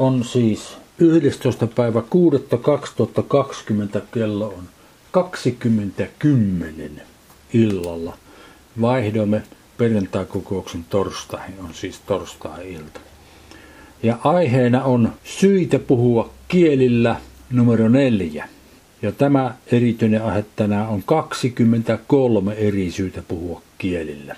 on siis 11. päivä 6. 2020 kello on 20.10 illalla. Vaihdoimme perjantai-kokouksen torstaihin, on siis torstai-ilta. Ja aiheena on syitä puhua kielillä numero neljä. Ja tämä erityinen aihe tänään on 23 eri syytä puhua kielillä.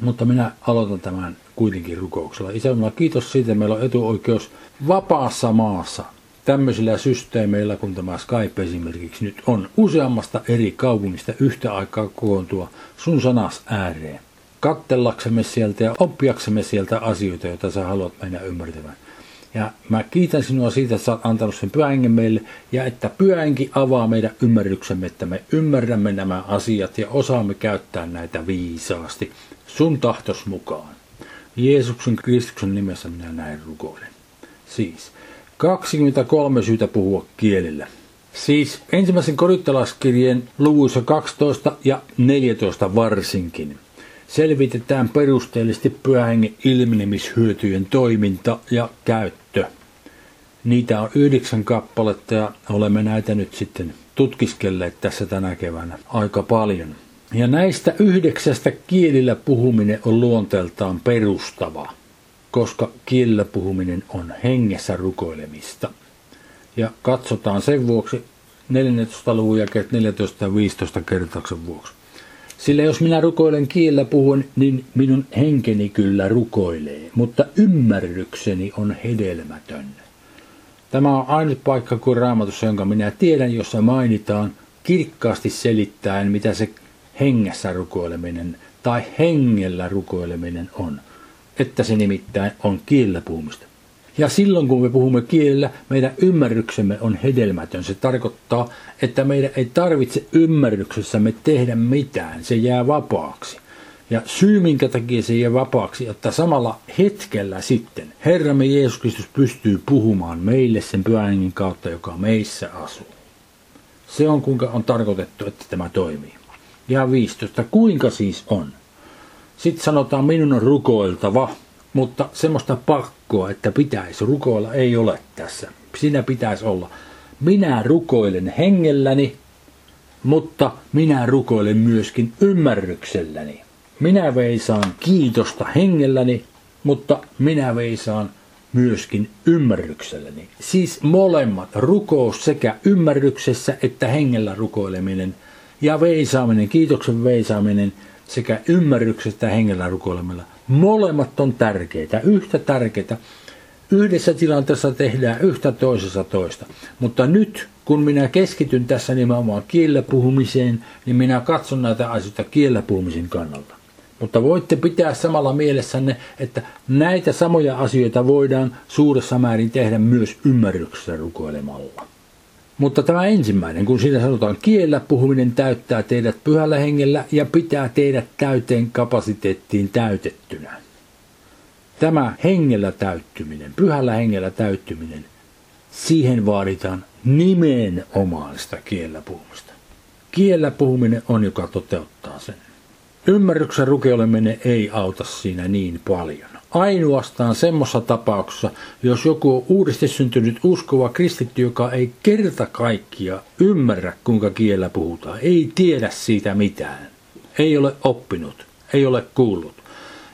Mutta minä aloitan tämän kuitenkin rukouksella. Isä kiitos siitä, meillä on etuoikeus vapaassa maassa tämmöisillä systeemeillä, kun tämä Skype esimerkiksi nyt on, useammasta eri kaupungista yhtä aikaa kokoontua sun sanas ääreen. Kattellaksemme sieltä ja oppiaksemme sieltä asioita, joita sä haluat meidän ymmärtämään. Ja mä kiitän sinua siitä, että sä oot antanut sen pyhängen meille ja että pyhänki avaa meidän ymmärryksemme, että me ymmärrämme nämä asiat ja osaamme käyttää näitä viisaasti sun tahtos mukaan. Jeesuksen Kristuksen nimessä minä näin rukoilen. Siis 23 syytä puhua kielillä. Siis ensimmäisen korittalaiskirjeen luvuissa 12 ja 14 varsinkin selvitetään perusteellisesti pyhähengen ilmenemishyötyjen toiminta ja käyttö. Niitä on yhdeksän kappaletta ja olemme näitä nyt sitten tutkiskelleet tässä tänä keväänä aika paljon. Ja näistä yhdeksästä kielillä puhuminen on luonteeltaan perustava, koska kielillä puhuminen on hengessä rukoilemista. Ja katsotaan sen vuoksi 14. luvun jakeet 14 ja 15 kertauksen vuoksi. Sillä jos minä rukoilen kielellä puhun, niin minun henkeni kyllä rukoilee, mutta ymmärrykseni on hedelmätön. Tämä on ainut paikka kuin raamatussa, jonka minä tiedän, jossa mainitaan kirkkaasti selittäen, mitä se hengessä rukoileminen tai hengellä rukoileminen on. Että se nimittäin on kielellä puhumista. Ja silloin kun me puhumme kielellä, meidän ymmärryksemme on hedelmätön. Se tarkoittaa, että meidän ei tarvitse ymmärryksessämme tehdä mitään. Se jää vapaaksi. Ja syy, minkä takia se jää vapaaksi, että samalla hetkellä sitten Herramme Jeesus Kristus pystyy puhumaan meille sen pyhän kautta, joka meissä asuu. Se on kuinka on tarkoitettu, että tämä toimii. Ja 15. Kuinka siis on? Sitten sanotaan, minun on rukoiltava, mutta semmoista pakkoa, että pitäisi rukoilla, ei ole tässä. Siinä pitäisi olla. Minä rukoilen hengelläni, mutta minä rukoilen myöskin ymmärrykselläni. Minä veisaan kiitosta hengelläni, mutta minä veisaan myöskin ymmärrykselläni. Siis molemmat, rukous sekä ymmärryksessä että hengellä rukoileminen ja veisaaminen, kiitoksen veisaaminen sekä ymmärryksestä hengellä rukoilemalla Molemmat on tärkeitä, yhtä tärkeitä. Yhdessä tilanteessa tehdään yhtä toisessa toista. Mutta nyt, kun minä keskityn tässä nimenomaan kielellä puhumiseen, niin minä katson näitä asioita kielellä puhumisen kannalta. Mutta voitte pitää samalla mielessänne, että näitä samoja asioita voidaan suuressa määrin tehdä myös ymmärryksessä rukoilemalla. Mutta tämä ensimmäinen, kun siinä sanotaan kiellä puhuminen täyttää teidät pyhällä hengellä ja pitää teidät täyteen kapasiteettiin täytettynä. Tämä hengellä täyttyminen, pyhällä hengellä täyttyminen, siihen vaaditaan nimenomaan sitä kiellä puhumista. Kiellä puhuminen on, joka toteuttaa sen. Ymmärryksen rukeoleminen ei auta siinä niin paljon ainoastaan semmoisessa tapauksessa, jos joku on uudesti syntynyt uskova kristitty, joka ei kerta kaikkia ymmärrä, kuinka kielellä puhutaan, ei tiedä siitä mitään, ei ole oppinut, ei ole kuullut,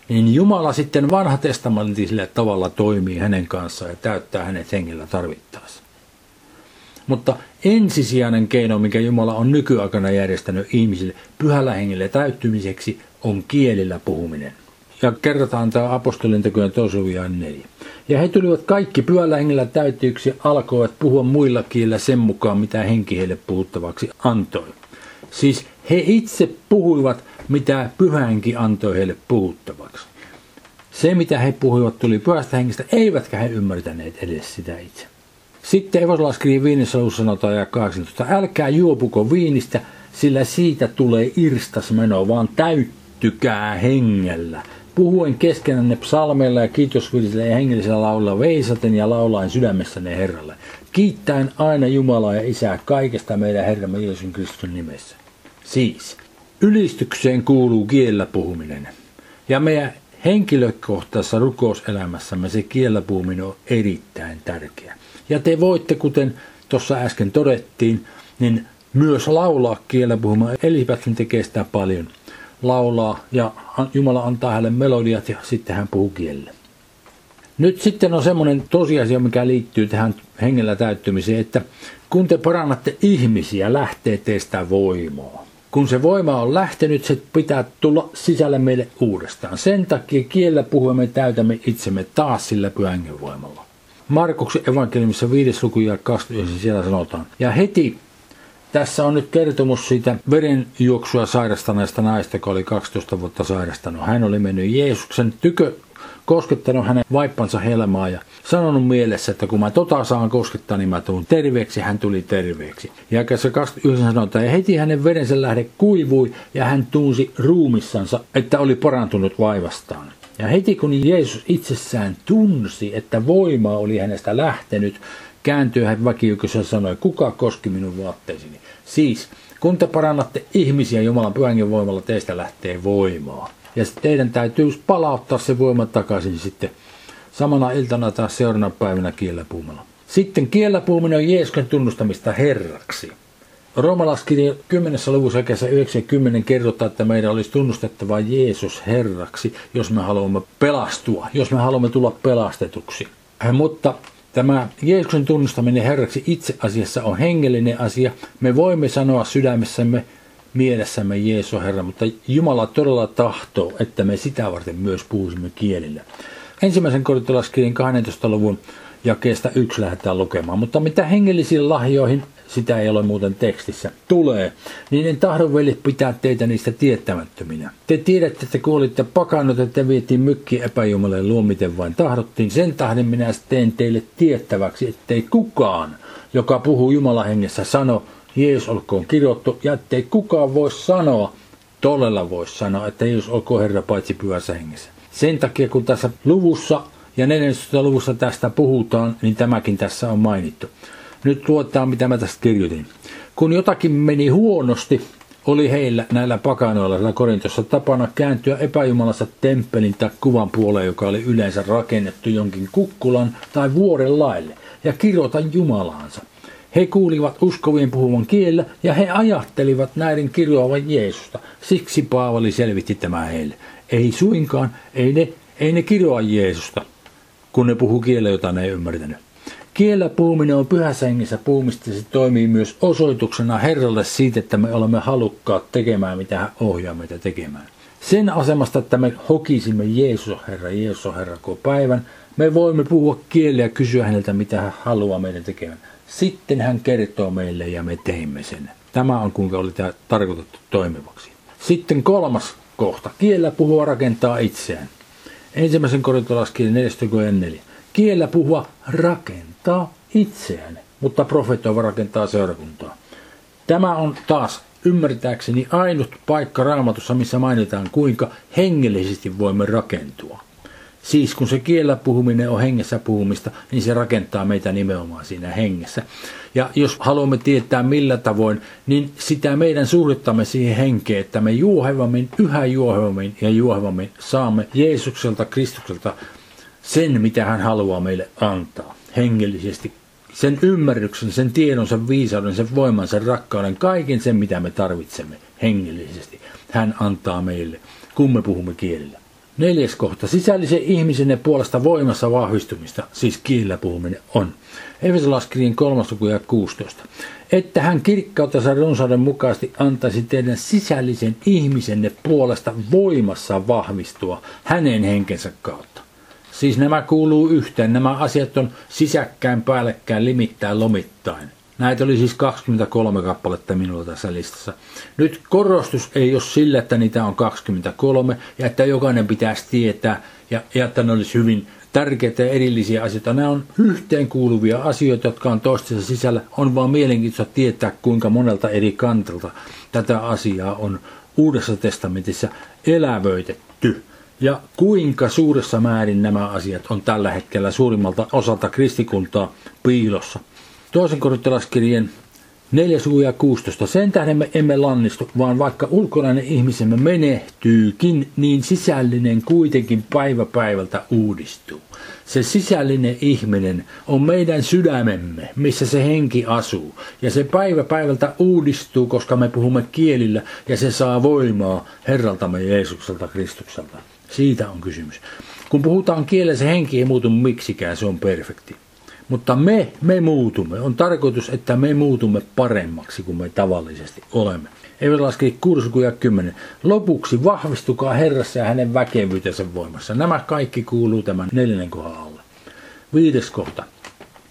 niin Jumala sitten vanhatestamentiselle tavalla toimii hänen kanssaan ja täyttää hänet hengellä tarvittaessa. Mutta ensisijainen keino, mikä Jumala on nykyaikana järjestänyt ihmisille pyhällä hengellä täyttymiseksi, on kielillä puhuminen ja kerrotaan tämä apostolien tekojen tosuja neljä. Ja he tulivat kaikki pyöllä hengellä täytyyksi alkoivat puhua muilla kielillä sen mukaan, mitä henki heille puhuttavaksi antoi. Siis he itse puhuivat, mitä pyhänki antoi heille puhuttavaksi. Se, mitä he puhuivat, tuli pyhästä hengestä, eivätkä he ymmärtäneet edes sitä itse. Sitten viidessä luvussa sanotaan ja 18. Älkää juopuko viinistä, sillä siitä tulee irstasmeno, vaan täyttykää hengellä – puhuen keskenänne psalmeilla ja kiitosvilisillä ja hengellisellä laululla veisaten ja laulaen sydämessänne Herralle. Kiittäen aina Jumalaa ja Isää kaikesta meidän Herramme Jeesuksen Kristuksen nimessä. Siis, ylistykseen kuuluu kiellä puhuminen. Ja meidän henkilökohtaisessa rukouselämässämme se kiellä puhuminen on erittäin tärkeä. Ja te voitte, kuten tuossa äsken todettiin, niin myös laulaa kiellä puhumaan. Elipätkin tekee sitä paljon. Laulaa ja Jumala antaa hänelle melodiat ja sitten hän puhuu kielellä. Nyt sitten on semmoinen tosiasia, mikä liittyy tähän hengellä täyttymiseen, että kun te parannatte ihmisiä, lähtee teistä voimaa. Kun se voima on lähtenyt, se pitää tulla sisälle meille uudestaan. Sen takia kiellä puhuen me täytämme itsemme taas sillä pyhän voimalla. Markuksen evankeliumissa 5. luku ja 29 siellä sanotaan. Ja heti tässä on nyt kertomus siitä verenjuoksua sairastaneesta naista, joka oli 12 vuotta sairastanut. Hän oli mennyt Jeesuksen tykö koskettanut hänen vaippansa helmaa ja sanonut mielessä, että kun mä tota saan koskettaa, niin mä tuun terveeksi. Hän tuli terveeksi. Ja se 29 sanotaan, ja heti hänen verensä lähde kuivui ja hän tunsi ruumissansa, että oli parantunut vaivastaan. Ja heti kun Jeesus itsessään tunsi, että voima oli hänestä lähtenyt, kääntyi hän väkiykkössä ja sanoi, kuka koski minun vaatteisini. Siis, kun te parannatte ihmisiä Jumalan pyhän voimalla, teistä lähtee voimaa. Ja teidän täytyy palauttaa se voima takaisin sitten samana iltana tai seuraavana päivänä kiellä puhumalla. Sitten kiellä puhuminen on Jeesuksen tunnustamista Herraksi. Roomalaiskirja 10. luvussa 90 kerrotaan, että meidän olisi tunnustettava Jeesus Herraksi, jos me haluamme pelastua, jos me haluamme tulla pelastetuksi. Mutta Tämä Jeesuksen tunnustaminen Herraksi itse asiassa on hengellinen asia. Me voimme sanoa sydämessämme, mielessämme Jeesus Herra, mutta Jumala todella tahtoo, että me sitä varten myös puhuisimme kielillä. Ensimmäisen korintolaskirjan 12. luvun jakeesta yksi lähdetään lukemaan. Mutta mitä hengellisiin lahjoihin, sitä ei ole muuten tekstissä, tulee, niin en tahdon veli pitää teitä niistä tietämättöminä. Te tiedätte, että kun olitte pakanut, että vietiin mykki epäjumalle luo miten vain tahdottiin. Sen tähden minä teen teille tiettäväksi, ettei kukaan, joka puhuu Jumalan hengessä, sano, Jeesus olkoon kirjoittu, ja ettei kukaan voi sanoa, todella voi sanoa, että Jeesus olkoon Herra paitsi pyhässä hengessä. Sen takia, kun tässä luvussa ja 14. luvussa tästä puhutaan, niin tämäkin tässä on mainittu. Nyt luetaan, mitä mä tästä kirjoitin. Kun jotakin meni huonosti, oli heillä näillä pakanoilla Korintossa tapana kääntyä epäjumalassa temppelin tai kuvan puoleen, joka oli yleensä rakennettu jonkin kukkulan tai vuoren laille, ja kirota Jumalaansa. He kuulivat uskovien puhuvan kielellä ja he ajattelivat näiden kirjoavan Jeesusta. Siksi Paavali selvitti tämä heille. Ei suinkaan, ei ne, ei ne kirjoa Jeesusta, kun ne puhuu kielellä, jota ne ei ymmärtänyt. Kiellä puhuminen on pyhässä hengessä puhumista, se toimii myös osoituksena Herralle siitä, että me olemme halukkaat tekemään, mitä hän ohjaa meitä tekemään. Sen asemasta, että me hokisimme Jeesus Herra, Jeesus Herra koko päivän, me voimme puhua kieliä ja kysyä häneltä, mitä hän haluaa meidän tekemään. Sitten hän kertoo meille ja me teimme sen. Tämä on kuinka oli tämä tarkoitettu toimivaksi. Sitten kolmas kohta. Kiellä puhua rakentaa itseään. Ensimmäisen korintolaskirjan 44. Kiellä puhua rakentaa itseään, mutta profetoiva rakentaa seurakuntaa. Tämä on taas ymmärtääkseni ainut paikka raamatussa, missä mainitaan, kuinka hengellisesti voimme rakentua. Siis kun se kiellä puhuminen on hengessä puhumista, niin se rakentaa meitä nimenomaan siinä hengessä. Ja jos haluamme tietää millä tavoin, niin sitä meidän suhdettamme siihen henkeen, että me juohevammin, yhä juohevammin ja juohevammin saamme Jeesukselta, Kristukselta sen, mitä hän haluaa meille antaa hengellisesti. Sen ymmärryksen, sen tiedon, sen viisauden, sen voiman, sen rakkauden, kaiken sen, mitä me tarvitsemme hengellisesti. Hän antaa meille, kun me puhumme kielellä. Neljäs kohta. Sisällisen ihmisen puolesta voimassa vahvistumista, siis kielellä puhuminen, on. Efesolaskirjan 3. ja 16. Että hän kirkkautensa runsauden mukaisesti antaisi teidän sisällisen ihmisenne puolesta voimassa vahvistua hänen henkensä kautta. Siis nämä kuuluu yhteen. Nämä asiat on sisäkkäin, päällekkäin, limittäin, lomittain. Näitä oli siis 23 kappaletta minulla tässä listassa. Nyt korostus ei ole sillä, että niitä on 23 ja että jokainen pitäisi tietää ja, ja että ne olisi hyvin tärkeitä ja erillisiä asioita. Nämä on yhteen kuuluvia asioita, jotka on toistensa sisällä. On vaan mielenkiintoista tietää, kuinka monelta eri kantilta tätä asiaa on Uudessa testamentissa elävöitetty. Ja kuinka suuressa määrin nämä asiat on tällä hetkellä suurimmalta osalta kristikuntaa piilossa. Toisen korintolaskirjeen Neljä ja 16. Sen tähden me emme lannistu, vaan vaikka ulkonainen ihmisemme menehtyykin, niin sisällinen kuitenkin päivä päivältä uudistuu. Se sisällinen ihminen on meidän sydämemme, missä se henki asuu. Ja se päivä päivältä uudistuu, koska me puhumme kielillä ja se saa voimaa Herraltamme Jeesukselta Kristukselta. Siitä on kysymys. Kun puhutaan kielellä, se henki ei muutu miksikään, se on perfekti. Mutta me, me muutumme. On tarkoitus, että me muutumme paremmaksi kuin me tavallisesti olemme. Eivät laske kursukuja 10. Lopuksi vahvistukaa Herrassa ja hänen väkevyytensä voimassa. Nämä kaikki kuuluu tämän neljännen kohdan alle. Viides kohta.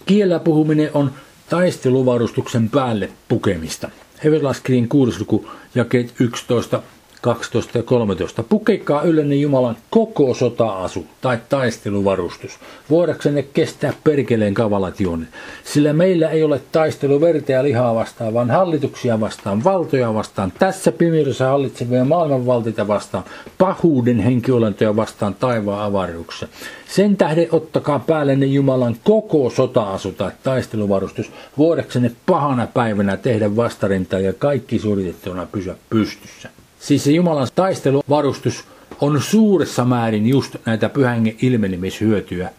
Kiellä puhuminen on taisteluvarustuksen päälle pukemista. Everlaskriin kursluku jakeet 11 12 ja 13. Pukekaa yllenne Jumalan koko sota-asu tai taisteluvarustus, voidaksenne kestää perkeleen kavalat juonet. Sillä meillä ei ole taistelu verta ja lihaa vastaan, vaan hallituksia vastaan, valtoja vastaan, tässä pimeydessä hallitsevia maailmanvaltita vastaan, pahuuden henkiolentoja vastaan taivaan avaruuksessa. Sen tähden ottakaa päällenne Jumalan koko sota-asu tai taisteluvarustus, voidaksenne pahana päivänä tehdä vastarintaa ja kaikki suoritettuna pysyä pystyssä. Siis se Jumalan taisteluvarustus on suuressa määrin just näitä pyhängen ilmenemishyötyjä,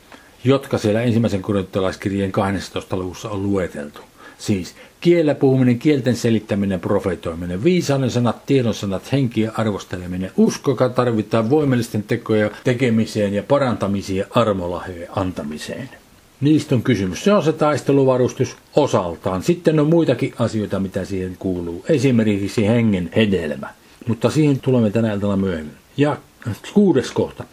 jotka siellä ensimmäisen korintolaiskirjeen 12. luvussa on lueteltu. Siis kiellä puhuminen, kielten selittäminen, profetoiminen, viisauden sanat, tiedon sanat, henkien arvosteleminen, usko, joka tarvitaan voimellisten tekoja tekemiseen ja parantamiseen ja armolahjojen antamiseen. Niistä on kysymys. Se on se taisteluvarustus osaltaan. Sitten on muitakin asioita, mitä siihen kuuluu. Esimerkiksi hengen hedelmä. Mutta siihen tulemme tänä iltana myöhemmin. Ja kuudes kohta.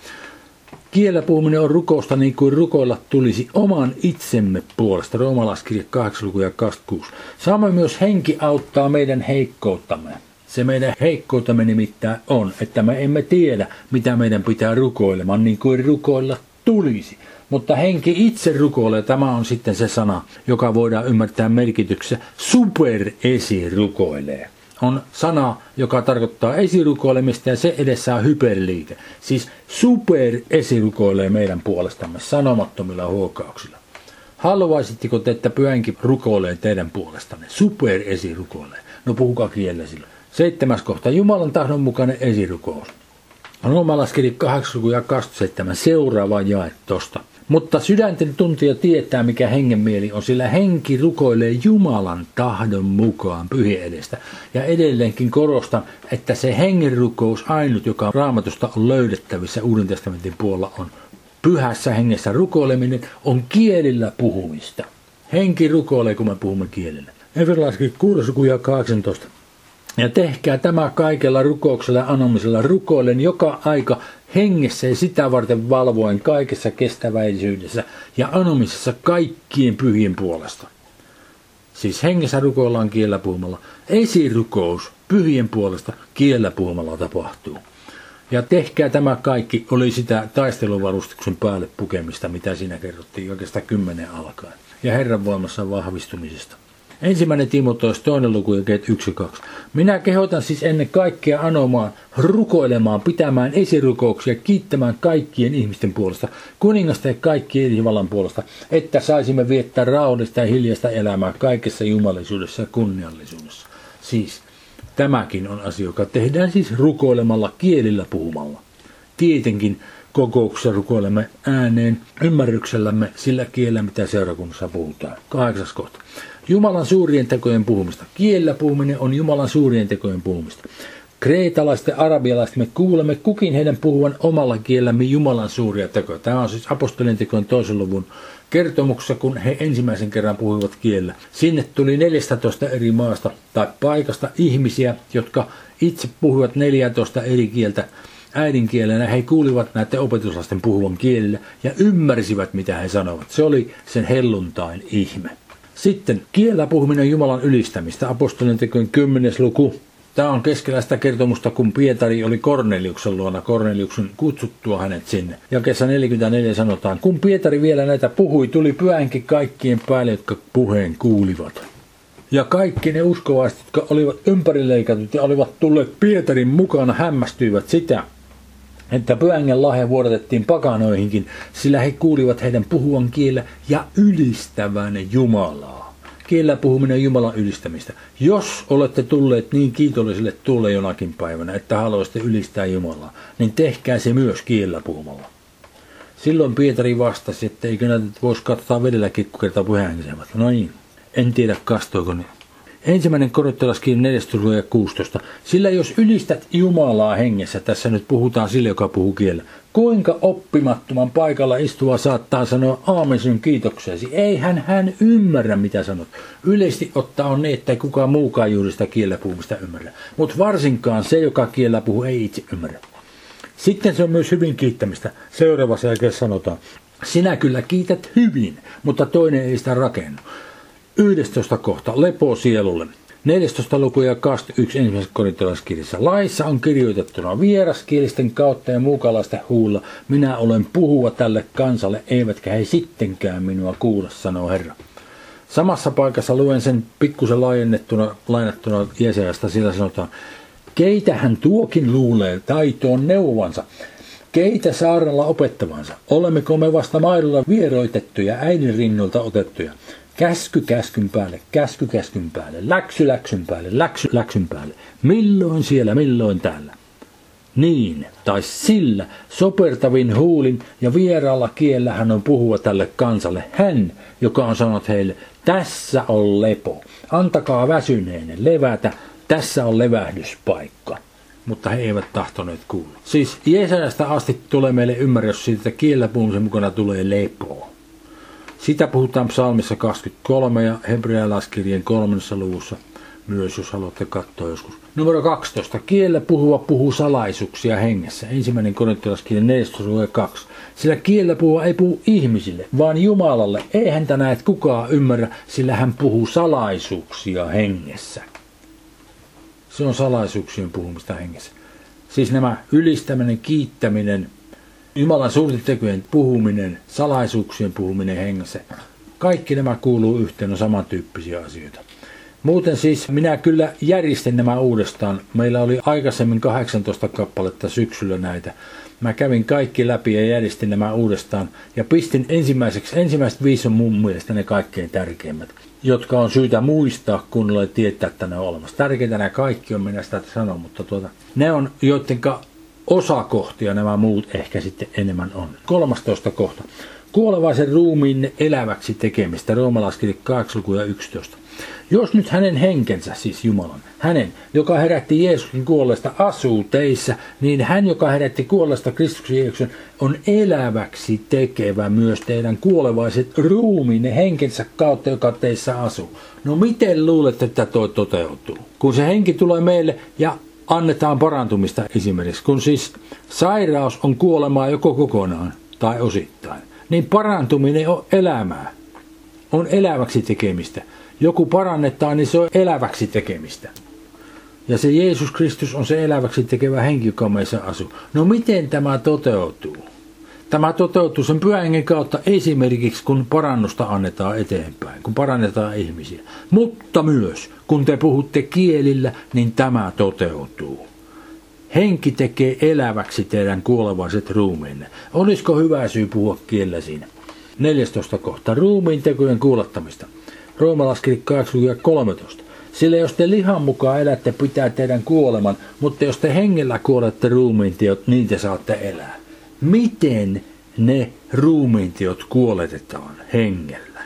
Kiellä puhuminen on rukousta niin kuin rukoilla tulisi oman itsemme puolesta. Roomalaiskirja 8 luku ja 26. Samoin myös henki auttaa meidän heikkouttamme. Se meidän heikkoutamme nimittäin on, että me emme tiedä, mitä meidän pitää rukoilemaan niin kuin rukoilla tulisi. Mutta henki itse rukoilee, tämä on sitten se sana, joka voidaan ymmärtää merkityksessä, superesi rukoilee on sana, joka tarkoittaa esirukoilemista ja se edessä on hyperliike. Siis super esirukoilee meidän puolestamme sanomattomilla huokauksilla. Haluaisitteko te, että pyhänkin rukoilee teidän puolestanne? Super esirukoilee. No puhukaa kielellä sillä. Seitsemäs kohta. Jumalan tahdon mukainen esirukous. Roomalaiskirja 8 ja 27. Seuraava jae tosta. Mutta sydänten tuntija tietää, mikä hengen mieli on, sillä henki rukoilee Jumalan tahdon mukaan pyhien edestä. Ja edelleenkin korostan, että se hengen rukous ainut, joka raamatusta on löydettävissä Uuden testamentin puolella, on pyhässä hengessä rukoileminen, on kielillä puhumista. Henki rukoilee, kun me puhumme kielellä. Everlaski 6 ja 18. Ja tehkää tämä kaikella rukouksella ja anomisella rukoilen joka aika hengessä ja sitä varten valvoen kaikessa kestäväisyydessä ja anomisessa kaikkien pyhien puolesta. Siis hengessä rukoillaan kiellä puhumalla. Esirukous pyhien puolesta kiellä puhumalla tapahtuu. Ja tehkää tämä kaikki, oli sitä taisteluvarustuksen päälle pukemista, mitä siinä kerrottiin oikeastaan kymmenen alkaen. Ja Herran voimassa vahvistumisesta. Ensimmäinen Timoteus, toinen luku, jakeet 1-2. Minä kehotan siis ennen kaikkea anomaan, rukoilemaan, pitämään esirukouksia, kiittämään kaikkien ihmisten puolesta, kuningasta ja kaikkien Jumalan puolesta, että saisimme viettää rauhallista ja hiljaista elämää kaikessa jumalisuudessa ja kunniallisuudessa. Siis tämäkin on asia, joka tehdään siis rukoilemalla, kielillä puhumalla. Tietenkin kokouksessa rukoilemme ääneen ymmärryksellämme sillä kielellä, mitä seurakunnassa puhutaan. Kahdeksas kohta. Jumalan suurien tekojen puhumista. Kiellä puhuminen on Jumalan suurien tekojen puhumista. Kreetalaiset ja arabialaiset me kuulemme kukin heidän puhuvan omalla kielellämme Jumalan suuria tekoja. Tämä on siis apostolien tekojen toisen luvun kertomuksessa, kun he ensimmäisen kerran puhuivat kielellä. Sinne tuli 14 eri maasta tai paikasta ihmisiä, jotka itse puhuivat 14 eri kieltä äidinkielenä. He kuulivat näiden opetuslasten puhuvan kielellä ja ymmärsivät, mitä he sanovat. Se oli sen helluntain ihme. Sitten kiellä puhuminen Jumalan ylistämistä. Apostolien tekojen 10. luku. Tämä on keskellä sitä kertomusta, kun Pietari oli Korneliuksen luona, Korneliuksen kutsuttua hänet sinne. Ja kesä 44 sanotaan, kun Pietari vielä näitä puhui, tuli pyhänkin kaikkien päälle, jotka puheen kuulivat. Ja kaikki ne uskovaiset, jotka olivat ympärileikatut ja olivat tulleet Pietarin mukana, hämmästyivät sitä, että pyhängen lahja vuodatettiin pakanoihinkin, sillä he kuulivat heidän puhuvan kielellä ja ylistävän Jumalaa. Kielellä puhuminen on Jumalan ylistämistä. Jos olette tulleet niin kiitollisille tulle jonakin päivänä, että haluaisitte ylistää Jumalaa, niin tehkää se myös kielellä puhumalla. Silloin Pietari vastasi, että eikö näitä voisi katsoa vedelläkin, kun kertaa puheenjohtajavat. No niin, en tiedä kastoiko ne. Ensimmäinen korintolaiskirja 14 ja 16. Sillä jos ylistät Jumalaa hengessä, tässä nyt puhutaan sille, joka puhuu kielellä, kuinka oppimattoman paikalla istuva saattaa sanoa aamen sinun kiitoksesi? Eihän hän ymmärrä, mitä sanot. Yleisesti ottaa on niin, että kukaan muukaan juuri sitä kielellä puhumista ymmärrä. Mutta varsinkaan se, joka kielellä puhuu, ei itse ymmärrä. Sitten se on myös hyvin kiittämistä. Seuraavassa jälkeen sanotaan, sinä kyllä kiität hyvin, mutta toinen ei sitä rakennu. 11 kohta, lepo sielulle. 14. luku ja 21 ensimmäisessä korintolaiskirjassa. Laissa on kirjoitettuna vieraskielisten kautta ja muukalaisten huulla. Minä olen puhua tälle kansalle, eivätkä he sittenkään minua kuulla, sanoo Herra. Samassa paikassa luen sen pikkusen laajennettuna, lainattuna Jesaajasta, sillä sanotaan, keitä hän tuokin luulee taitoon neuvansa, keitä saarella opettavansa, olemmeko me vasta maidolla vieroitettuja, äidin rinnolta otettuja. Käsky käskyn päälle, käsky käskyn päälle, läksy läksyn päälle, läksy läksyn päälle. Milloin siellä, milloin täällä. Niin, tai sillä sopertavin huulin ja vieraalla kiellä hän on puhua tälle kansalle. Hän, joka on sanonut heille, tässä on lepo. Antakaa väsyneenne levätä, tässä on levähdyspaikka. Mutta he eivät tahtoneet kuulla. Siis Jeesajasta asti tulee meille ymmärrys siitä, että kiellä puhumisen mukana tulee lepoa. Sitä puhutaan psalmissa 23 ja hebrealaiskirjeen kolmannessa luvussa myös, jos haluatte katsoa joskus. Numero 12. Kiellä puhuva puhuu salaisuuksia hengessä. Ensimmäinen korintolaiskirja 2. Sillä kiellä puhuva ei puhu ihmisille, vaan Jumalalle. Ei häntä näet kukaan ymmärrä, sillä hän puhuu salaisuuksia hengessä. Se on salaisuuksien puhumista hengessä. Siis nämä ylistäminen, kiittäminen, Jumalan suurten puhuminen, salaisuuksien puhuminen hengessä, kaikki nämä kuuluu yhteen, on samantyyppisiä asioita. Muuten siis minä kyllä järjestin nämä uudestaan. Meillä oli aikaisemmin 18 kappaletta syksyllä näitä. Mä kävin kaikki läpi ja järjestin nämä uudestaan ja pistin ensimmäiseksi, ensimmäiset viisi on mun mielestä ne kaikkein tärkeimmät, jotka on syytä muistaa kunnolla tietää, että ne on olemassa. Tärkeintä nämä kaikki on, minä sitä sanon, mutta tuota, ne on, joidenka osakohtia nämä muut ehkä sitten enemmän on. 13 kohta. Kuolevaisen ruumiin eläväksi tekemistä, roomalaiskirja 8 ja 11. Jos nyt hänen henkensä, siis Jumalan, hänen, joka herätti Jeesuksen kuolleesta, asuu teissä, niin hän, joka herätti kuolleesta Kristuksen Jeesuksen, on eläväksi tekevä myös teidän kuolevaiset ruumiinne henkensä kautta, joka teissä asuu. No miten luulette, että tuo toteutuu? Kun se henki tulee meille ja annetaan parantumista esimerkiksi, kun siis sairaus on kuolemaa joko kokonaan tai osittain, niin parantuminen on elämää, on eläväksi tekemistä. Joku parannetaan, niin se on eläväksi tekemistä. Ja se Jeesus Kristus on se eläväksi tekevä henki, joka meissä asuu. No miten tämä toteutuu? Tämä toteutuu sen pyhän kautta esimerkiksi, kun parannusta annetaan eteenpäin, kun parannetaan ihmisiä. Mutta myös, kun te puhutte kielillä, niin tämä toteutuu. Henki tekee eläväksi teidän kuolevaiset ruumiinne. Olisiko hyvä syy puhua kielellä siinä? 14 kohta. Ruumiin tekojen kuulattamista. Roomalaskiri 13. Sillä jos te lihan mukaan elätte, pitää teidän kuoleman, mutta jos te hengellä kuolette ruumiintiot, niin te saatte elää miten ne ruumiintiot kuoletetaan hengellä?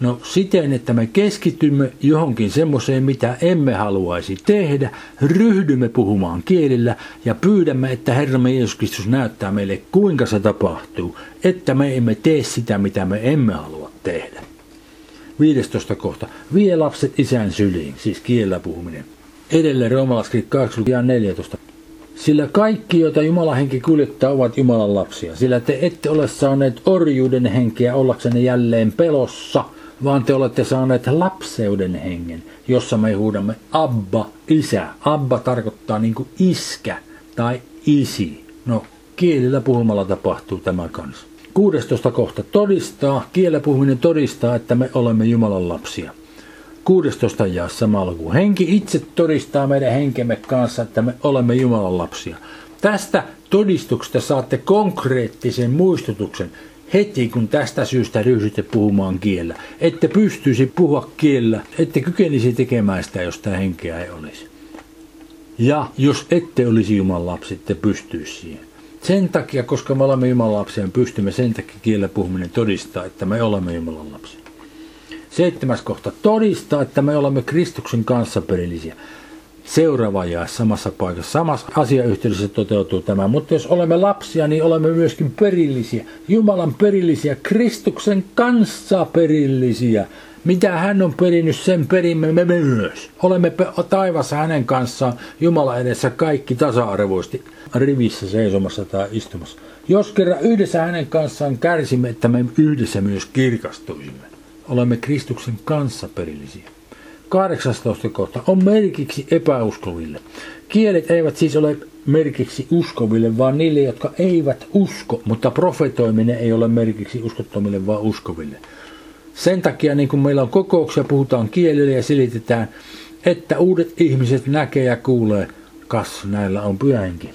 No siten, että me keskitymme johonkin semmoiseen, mitä emme haluaisi tehdä, ryhdymme puhumaan kielillä ja pyydämme, että Herramme Jeesus Kristus näyttää meille, kuinka se tapahtuu, että me emme tee sitä, mitä me emme halua tehdä. 15 kohta. Vie lapset isän syliin, siis kielellä puhuminen. Edelleen roomalaiskirja 2 14. Sillä kaikki, joita Jumalan henki kuljettaa, ovat Jumalan lapsia. Sillä te ette ole saaneet orjuuden henkeä ollaksenne jälleen pelossa, vaan te olette saaneet lapseuden hengen, jossa me huudamme Abba, isä. Abba tarkoittaa niin kuin iskä tai isi. No, kielillä puhumalla tapahtuu tämä kanssa. 16 kohta todistaa, kielellä puhuminen todistaa, että me olemme Jumalan lapsia. 16 ja samalla kuin henki itse todistaa meidän henkemme kanssa, että me olemme Jumalan lapsia. Tästä todistuksesta saatte konkreettisen muistutuksen. heti, kun tästä syystä ryhdytte puhumaan kiellä. Ette pystyisi puhua kiellä, ette kykenisi tekemään sitä, jos tämä henkeä ei olisi. Ja jos ette olisi Jumalan lapsi, ette pystyisi siihen. Sen takia, koska me olemme Jumalan lapsia, pystymme sen takia kiellä puhuminen todistaa, että me olemme Jumalan lapsia. Seitsemäs kohta todistaa, että me olemme Kristuksen kanssa perillisiä. Seuraava jää samassa paikassa. Samassa asiayhteydessä toteutuu tämä. Mutta jos olemme lapsia, niin olemme myöskin perillisiä. Jumalan perillisiä, Kristuksen kanssa perillisiä. Mitä hän on perinnyt, sen perimme me myös. Olemme taivassa hänen kanssaan Jumala edessä kaikki tasa-arvoisesti rivissä seisomassa tai istumassa. Jos kerran yhdessä hänen kanssaan kärsimme, että me yhdessä myös kirkastuisimme. Olemme Kristuksen kanssa perillisiä. 18 kohta on merkiksi epäuskoville. Kielet eivät siis ole merkiksi uskoville, vaan niille, jotka eivät usko, mutta profetoiminen ei ole merkiksi uskottomille, vaan uskoville. Sen takia, niin kun meillä on kokouksia, puhutaan kielillä ja selitetään, että uudet ihmiset näkee ja kuulee, kas näillä on pyhänkin.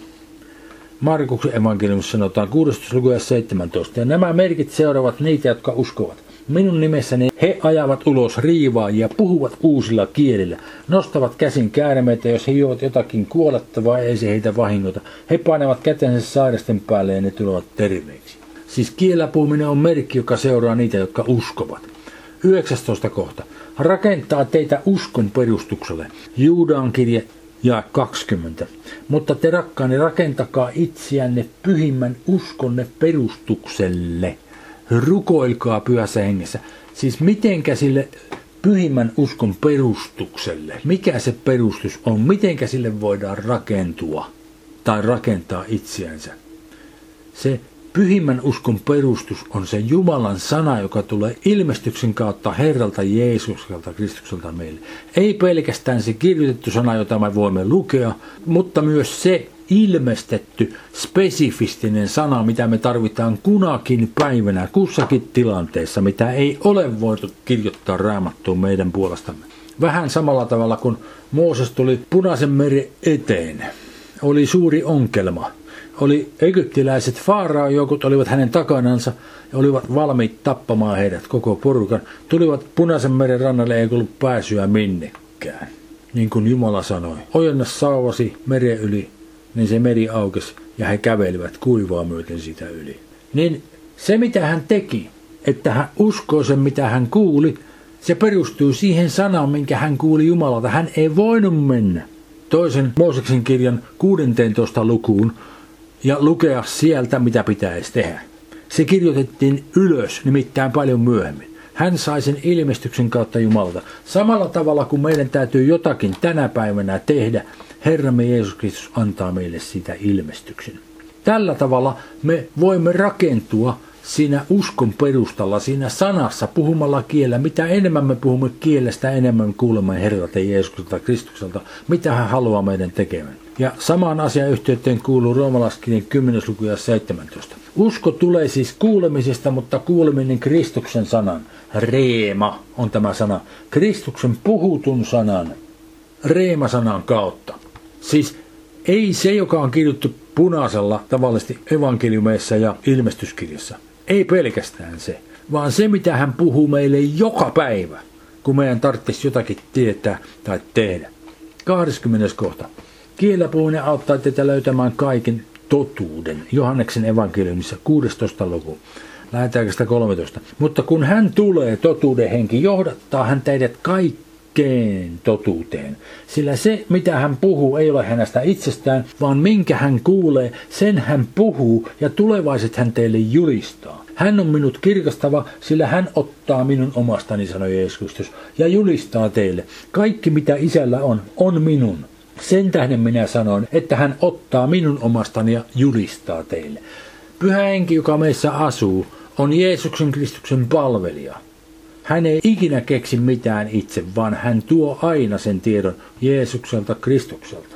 Markuksen evankeliumissa sanotaan 16. luku 17. Ja nämä merkit seuraavat niitä, jotka uskovat. Minun nimessäni he ajavat ulos riivaa ja puhuvat uusilla kielillä. Nostavat käsin käärmeitä, jos he juovat jotakin kuolettavaa, ei se heitä vahingota. He painavat kätensä sairasten päälle ja ne tulevat terveiksi. Siis kielellä puhuminen on merkki, joka seuraa niitä, jotka uskovat. 19 kohta. Rakentaa teitä uskon perustukselle. Juudaan kirje ja 20. Mutta te rakkaani rakentakaa itseänne pyhimmän uskonne perustukselle. Rukoilkaa pyhässä hengessä. Siis mitenkä sille pyhimmän uskon perustukselle, mikä se perustus on, mitenkä sille voidaan rakentua tai rakentaa itseänsä. Se Pyhimmän uskon perustus on se Jumalan sana, joka tulee ilmestyksen kautta Herralta Jeesukselta, Kristukselta meille. Ei pelkästään se kirjoitettu sana, jota me voimme lukea, mutta myös se ilmestetty, spesifistinen sana, mitä me tarvitaan kunakin päivänä, kussakin tilanteessa, mitä ei ole voitu kirjoittaa raamattuun meidän puolestamme. Vähän samalla tavalla kuin Mooses tuli punaisen meri eteen. Oli suuri onkelma oli egyptiläiset faaraajokut olivat hänen takanansa ja olivat valmiit tappamaan heidät koko porukan. Tulivat punaisen meren rannalle ei ollut pääsyä minnekään. Niin kuin Jumala sanoi, ojenna sauvasi meren yli, niin se meri aukesi ja he kävelivät kuivaa myöten sitä yli. Niin se mitä hän teki, että hän uskoi sen mitä hän kuuli, se perustuu siihen sanaan, minkä hän kuuli Jumalalta. Hän ei voinut mennä toisen Mooseksen kirjan 16 lukuun, ja lukea sieltä, mitä pitäisi tehdä. Se kirjoitettiin ylös, nimittäin paljon myöhemmin. Hän sai sen ilmestyksen kautta Jumalalta. Samalla tavalla kuin meidän täytyy jotakin tänä päivänä tehdä, Herramme Jeesus Kristus antaa meille sitä ilmestyksen. Tällä tavalla me voimme rakentua siinä uskon perustalla, siinä sanassa, puhumalla kielellä. Mitä enemmän me puhumme kielestä, enemmän kuulemme Herralta Jeesukselta Kristukselta, mitä hän haluaa meidän tekemään. Ja samaan asian yhteyteen kuuluu roomalaiskirjan 10. luku ja 17. Usko tulee siis kuulemisesta, mutta kuuleminen Kristuksen sanan. Reema on tämä sana. Kristuksen puhutun sanan. Reema-sanan kautta. Siis ei se, joka on kirjoittu punaisella tavallisesti evankeliumeissa ja ilmestyskirjassa. Ei pelkästään se, vaan se, mitä hän puhuu meille joka päivä, kun meidän tarvitsisi jotakin tietää tai tehdä. 20. kohta. Kielä puhuminen auttaa teitä löytämään kaiken totuuden. Johanneksen evankeliumissa 16. luku. Lähetäänkö 13. Mutta kun hän tulee, totuuden henki, johdattaa hän teidät kaikkeen totuuteen. Sillä se, mitä hän puhuu, ei ole hänestä itsestään, vaan minkä hän kuulee, sen hän puhuu ja tulevaiset hän teille julistaa. Hän on minut kirkastava, sillä hän ottaa minun omastani, sanoi Jeesus Kristus, ja julistaa teille. Kaikki mitä isällä on, on minun. Sen tähden minä sanon, että hän ottaa minun omastani ja julistaa teille. Pyhä henki, joka meissä asuu, on Jeesuksen Kristuksen palvelija. Hän ei ikinä keksi mitään itse, vaan hän tuo aina sen tiedon Jeesukselta Kristukselta.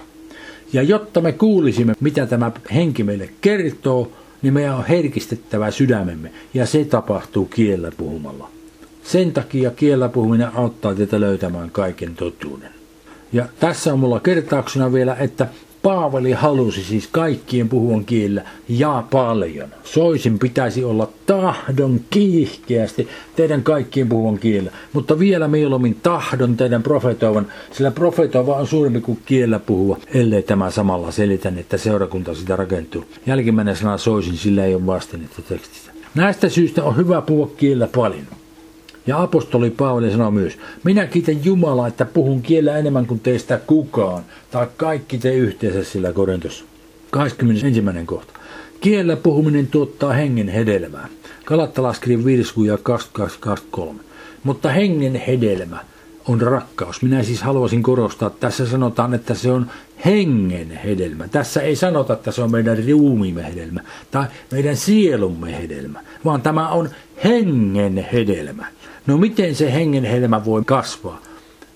Ja jotta me kuulisimme, mitä tämä henki meille kertoo, niin meidän on herkistettävä sydämemme, ja se tapahtuu kiellä puhumalla. Sen takia kiellä puhuminen auttaa teitä löytämään kaiken totuuden. Ja tässä on mulla kertauksena vielä, että Paavali halusi siis kaikkien puhuvan kielellä ja paljon. Soisin pitäisi olla tahdon kiihkeästi teidän kaikkien puhuvan kielellä, mutta vielä mieluummin tahdon teidän profetoivan, sillä profetoiva on suurempi kuin kielellä puhua, ellei tämä samalla selitän, että seurakunta sitä rakentuu. Jälkimmäinen sana soisin, sillä ei ole vastennetta tekstistä. Näistä syistä on hyvä puhua kielellä paljon. Ja apostoli Paavali sanoo myös, minä kiitän Jumalaa, että puhun kielellä enemmän kuin teistä kukaan, tai kaikki te yhteensä sillä Korintossa. 21. kohta. Kielellä puhuminen tuottaa hengen hedelmää. Kalattalaskirjan 5. ja 22, Mutta hengen hedelmä on rakkaus. Minä siis haluaisin korostaa, että tässä sanotaan, että se on hengen hedelmä. Tässä ei sanota, että se on meidän ruumiimme hedelmä tai meidän sielumme hedelmä, vaan tämä on hengen hedelmä. No miten se hengenhelmä voi kasvaa?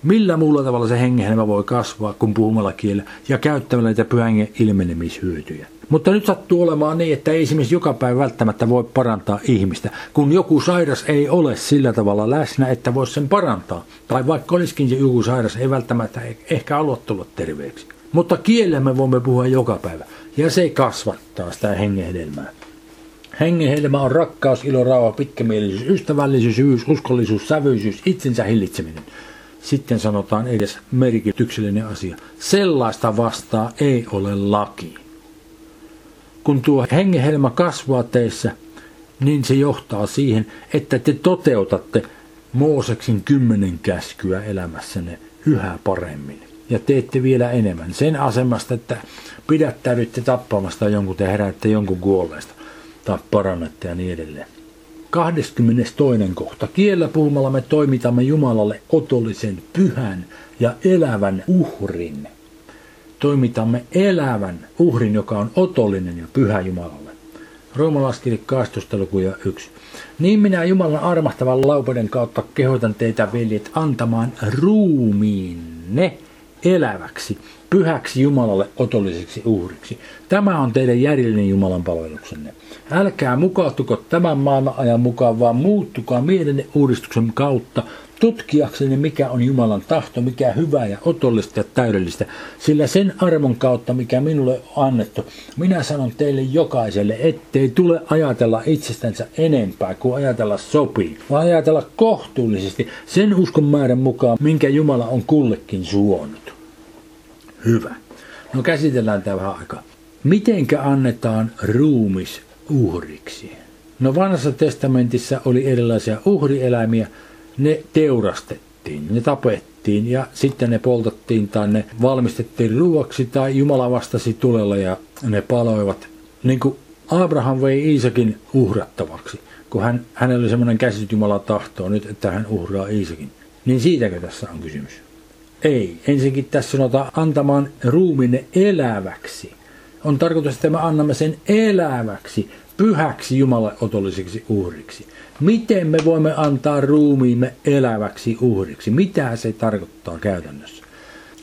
Millä muulla tavalla se hengenhelmä voi kasvaa kuin puhumalla kielellä ja käyttämällä näitä pyhän ilmenemishyötyjä? Mutta nyt sattuu olemaan niin, että ei esimerkiksi joka päivä välttämättä voi parantaa ihmistä, kun joku sairas ei ole sillä tavalla läsnä, että voisi sen parantaa. Tai vaikka olisikin se joku sairas, ei välttämättä ehkä halua tulla terveeksi. Mutta kielellä me voimme puhua joka päivä, ja se kasvattaa sitä hengenhedelmää. Hengen helma on rakkaus, ilo, rauha, pitkämielisyys, ystävällisyys, uskollisuus, sävyisyys, itsensä hillitseminen. Sitten sanotaan edes merkityksellinen asia. Sellaista vastaa ei ole laki. Kun tuo hengenhelma kasvaa teissä, niin se johtaa siihen, että te toteutatte Mooseksin kymmenen käskyä elämässänne yhä paremmin. Ja teette vielä enemmän sen asemasta, että pidättäydytte tappamasta jonkun te herätte jonkun kuolleesta tai parannetta ja niin edelleen. 22. kohta. Kiellä puhumalla me toimitamme Jumalalle otollisen, pyhän ja elävän uhrin. Toimitamme elävän uhrin, joka on otollinen ja pyhä Jumalalle. Roomalaskiri 12. luku ja 1. Niin minä Jumalan armahtavan laupeuden kautta kehotan teitä, veljet, antamaan ruumiinne eläväksi, pyhäksi Jumalalle otolliseksi uhriksi. Tämä on teidän järjellinen Jumalan palveluksenne. Älkää mukautuko tämän maailman ajan mukaan, vaan muuttukaa mielenne uudistuksen kautta tutkiakseni, mikä on Jumalan tahto, mikä hyvää ja otollista ja täydellistä. Sillä sen armon kautta, mikä minulle on annettu, minä sanon teille jokaiselle, ettei tule ajatella itsestänsä enempää kuin ajatella sopii, vaan ajatella kohtuullisesti sen uskon määrän mukaan, minkä Jumala on kullekin suonut. Hyvä. No käsitellään tämä vähän aikaa. Mitenkä annetaan ruumis uhriksi? No vanhassa testamentissa oli erilaisia uhrieläimiä, ne teurastettiin, ne tapettiin ja sitten ne poltettiin tai ne valmistettiin ruuaksi tai Jumala vastasi tulella ja ne paloivat. Niin kuin Abraham vei Iisakin uhrattavaksi, kun hän, hänellä oli semmoinen käsitys Jumala tahtoo nyt, että hän uhraa Iisakin. Niin siitäkö tässä on kysymys? Ei. Ensinnäkin tässä sanotaan antamaan ruuminne eläväksi. On tarkoitus, että me annamme sen eläväksi, pyhäksi Jumalalle otolliseksi uhriksi. Miten me voimme antaa ruumiimme eläväksi uhriksi? Mitä se tarkoittaa käytännössä?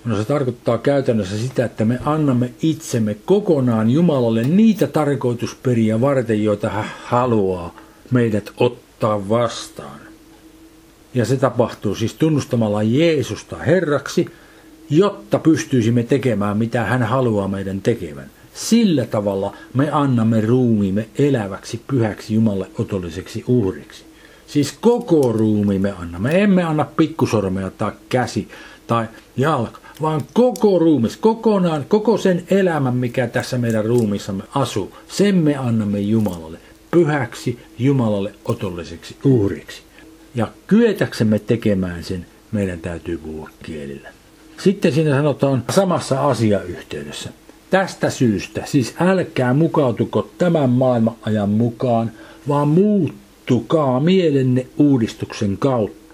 No se tarkoittaa käytännössä sitä, että me annamme itsemme kokonaan Jumalalle niitä tarkoitusperiä varten, joita hän haluaa meidät ottaa vastaan. Ja se tapahtuu siis tunnustamalla Jeesusta Herraksi, jotta pystyisimme tekemään mitä hän haluaa meidän tekevän. Sillä tavalla me annamme ruumiimme eläväksi pyhäksi Jumalle otolliseksi uhriksi. Siis koko ruumi me annamme. Emme anna pikkusormea tai käsi tai jalka, vaan koko ruumis, kokonaan, koko sen elämän, mikä tässä meidän ruumissamme asuu, sen me annamme Jumalalle, pyhäksi Jumalalle otolliseksi uhriksi. Ja kyetäksemme tekemään sen, meidän täytyy puhua kielillä. Sitten siinä sanotaan samassa asiayhteydessä. Tästä syystä, siis älkää mukautuko tämän maailman ajan mukaan, vaan muuttukaa mielenne uudistuksen kautta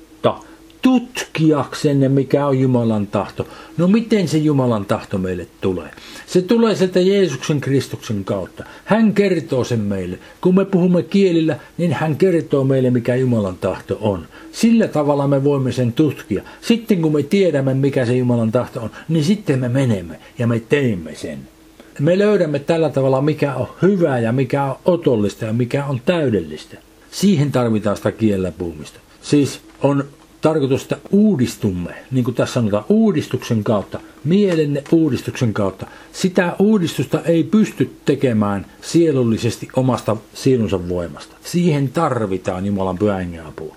tutkiaksenne, mikä on Jumalan tahto. No miten se Jumalan tahto meille tulee? Se tulee sieltä Jeesuksen Kristuksen kautta. Hän kertoo sen meille. Kun me puhumme kielillä, niin hän kertoo meille, mikä Jumalan tahto on. Sillä tavalla me voimme sen tutkia. Sitten kun me tiedämme, mikä se Jumalan tahto on, niin sitten me menemme ja me teemme sen. Me löydämme tällä tavalla, mikä on hyvää ja mikä on otollista ja mikä on täydellistä. Siihen tarvitaan sitä kielellä puhumista. Siis on tarkoitus, että uudistumme, niin kuin tässä sanotaan, uudistuksen kautta, mielenne uudistuksen kautta. Sitä uudistusta ei pysty tekemään sielullisesti omasta sielunsa voimasta. Siihen tarvitaan Jumalan pyhän apua.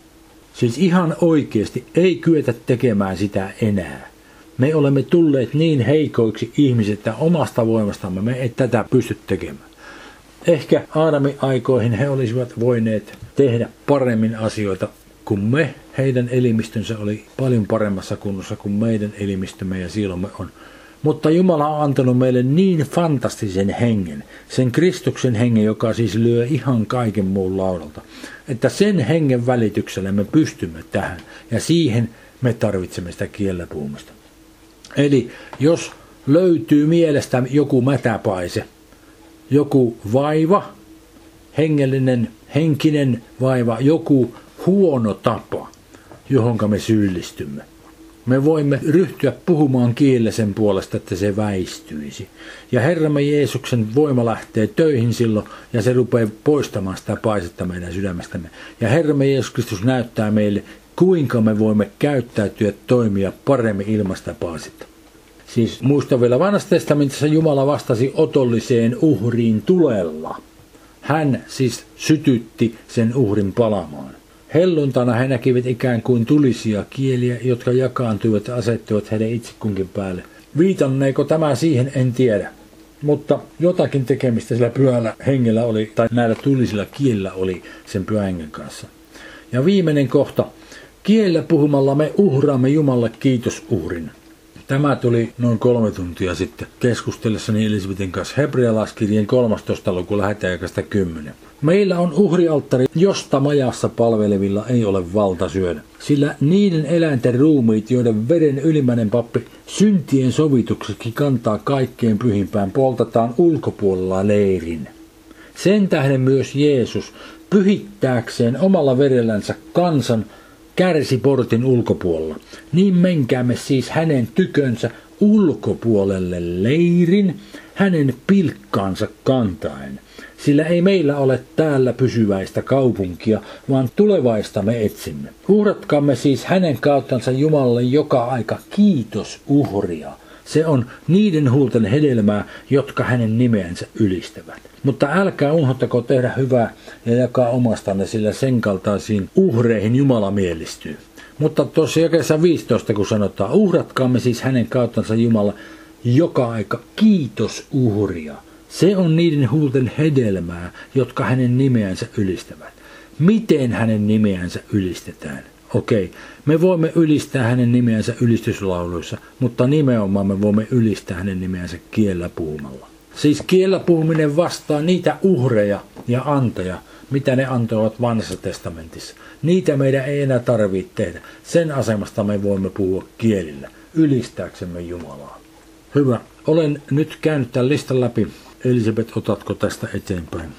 Siis ihan oikeasti ei kyetä tekemään sitä enää. Me olemme tulleet niin heikoiksi ihmiset, että omasta voimastamme me ei tätä pysty tekemään. Ehkä Aadamin aikoihin he olisivat voineet tehdä paremmin asioita kuin me. Heidän elimistönsä oli paljon paremmassa kunnossa kuin meidän elimistömme ja sielumme on. Mutta Jumala on antanut meille niin fantastisen hengen, sen Kristuksen hengen, joka siis lyö ihan kaiken muun laudalta, että sen hengen välityksellä me pystymme tähän ja siihen me tarvitsemme sitä kiellä puhumista. Eli jos löytyy mielestä joku mätäpaise, joku vaiva, hengellinen, henkinen vaiva, joku huono tapa, johonka me syyllistymme. Me voimme ryhtyä puhumaan kielellä sen puolesta, että se väistyisi. Ja Herramme Jeesuksen voima lähtee töihin silloin, ja se rupeaa poistamaan sitä paisetta meidän sydämestämme. Ja Herramme Jeesus Kristus näyttää meille, kuinka me voimme käyttäytyä toimia paremmin ilmasta paasetta. Siis muista vielä vanhassa testamentissa Jumala vastasi otolliseen uhriin tulella. Hän siis sytytti sen uhrin palamaan. Helluntana he näkivät ikään kuin tulisia kieliä, jotka jakaantuivat ja asettuivat heidän itse kunkin päälle. Viitanneeko tämä siihen, en tiedä. Mutta jotakin tekemistä sillä pyhällä hengellä oli, tai näillä tulisilla kielillä oli sen pyhän kanssa. Ja viimeinen kohta. Kiellä puhumalla me uhraamme Jumalle kiitosuhrin. Tämä tuli noin kolme tuntia sitten keskustellessani Elisabetin kanssa hebrealaiskirjeen 13. luku lähetäjäkästä 10. Meillä on uhrialttari, josta majassa palvelevilla ei ole valta syödä. Sillä niiden eläinten ruumiit, joiden veren ylimmäinen pappi syntien sovitukseksi kantaa kaikkein pyhimpään, poltetaan ulkopuolella leirin. Sen tähden myös Jeesus, pyhittääkseen omalla verellänsä kansan, kärsi portin ulkopuolella. Niin menkäämme siis hänen tykönsä ulkopuolelle leirin, hänen pilkkaansa kantaen. Sillä ei meillä ole täällä pysyväistä kaupunkia, vaan tulevaista me etsimme. Uhratkaamme siis hänen kauttansa Jumalalle joka aika kiitos uhria. Se on niiden huulten hedelmää, jotka hänen nimeänsä ylistävät. Mutta älkää unohtako tehdä hyvää ja jakaa omastanne, sillä sen kaltaisiin uhreihin Jumala mielistyy. Mutta tuossa jakeessa 15, kun sanotaan, uhratkaamme siis hänen kauttansa Jumala joka aika kiitos uhria. Se on niiden huulten hedelmää, jotka hänen nimeänsä ylistävät. Miten hänen nimeänsä ylistetään? Okei, me voimme ylistää hänen nimeänsä ylistyslauluissa, mutta nimenomaan me voimme ylistää hänen nimeänsä kiellä puhumalla. Siis kiellä puhuminen vastaa niitä uhreja ja antoja, mitä ne antoivat vanhassa testamentissa. Niitä meidän ei enää tarvitse tehdä. Sen asemasta me voimme puhua kielillä, ylistääksemme Jumalaa. Hyvä. Olen nyt käynyt tämän listan läpi. Elisabeth, otatko tästä eteenpäin?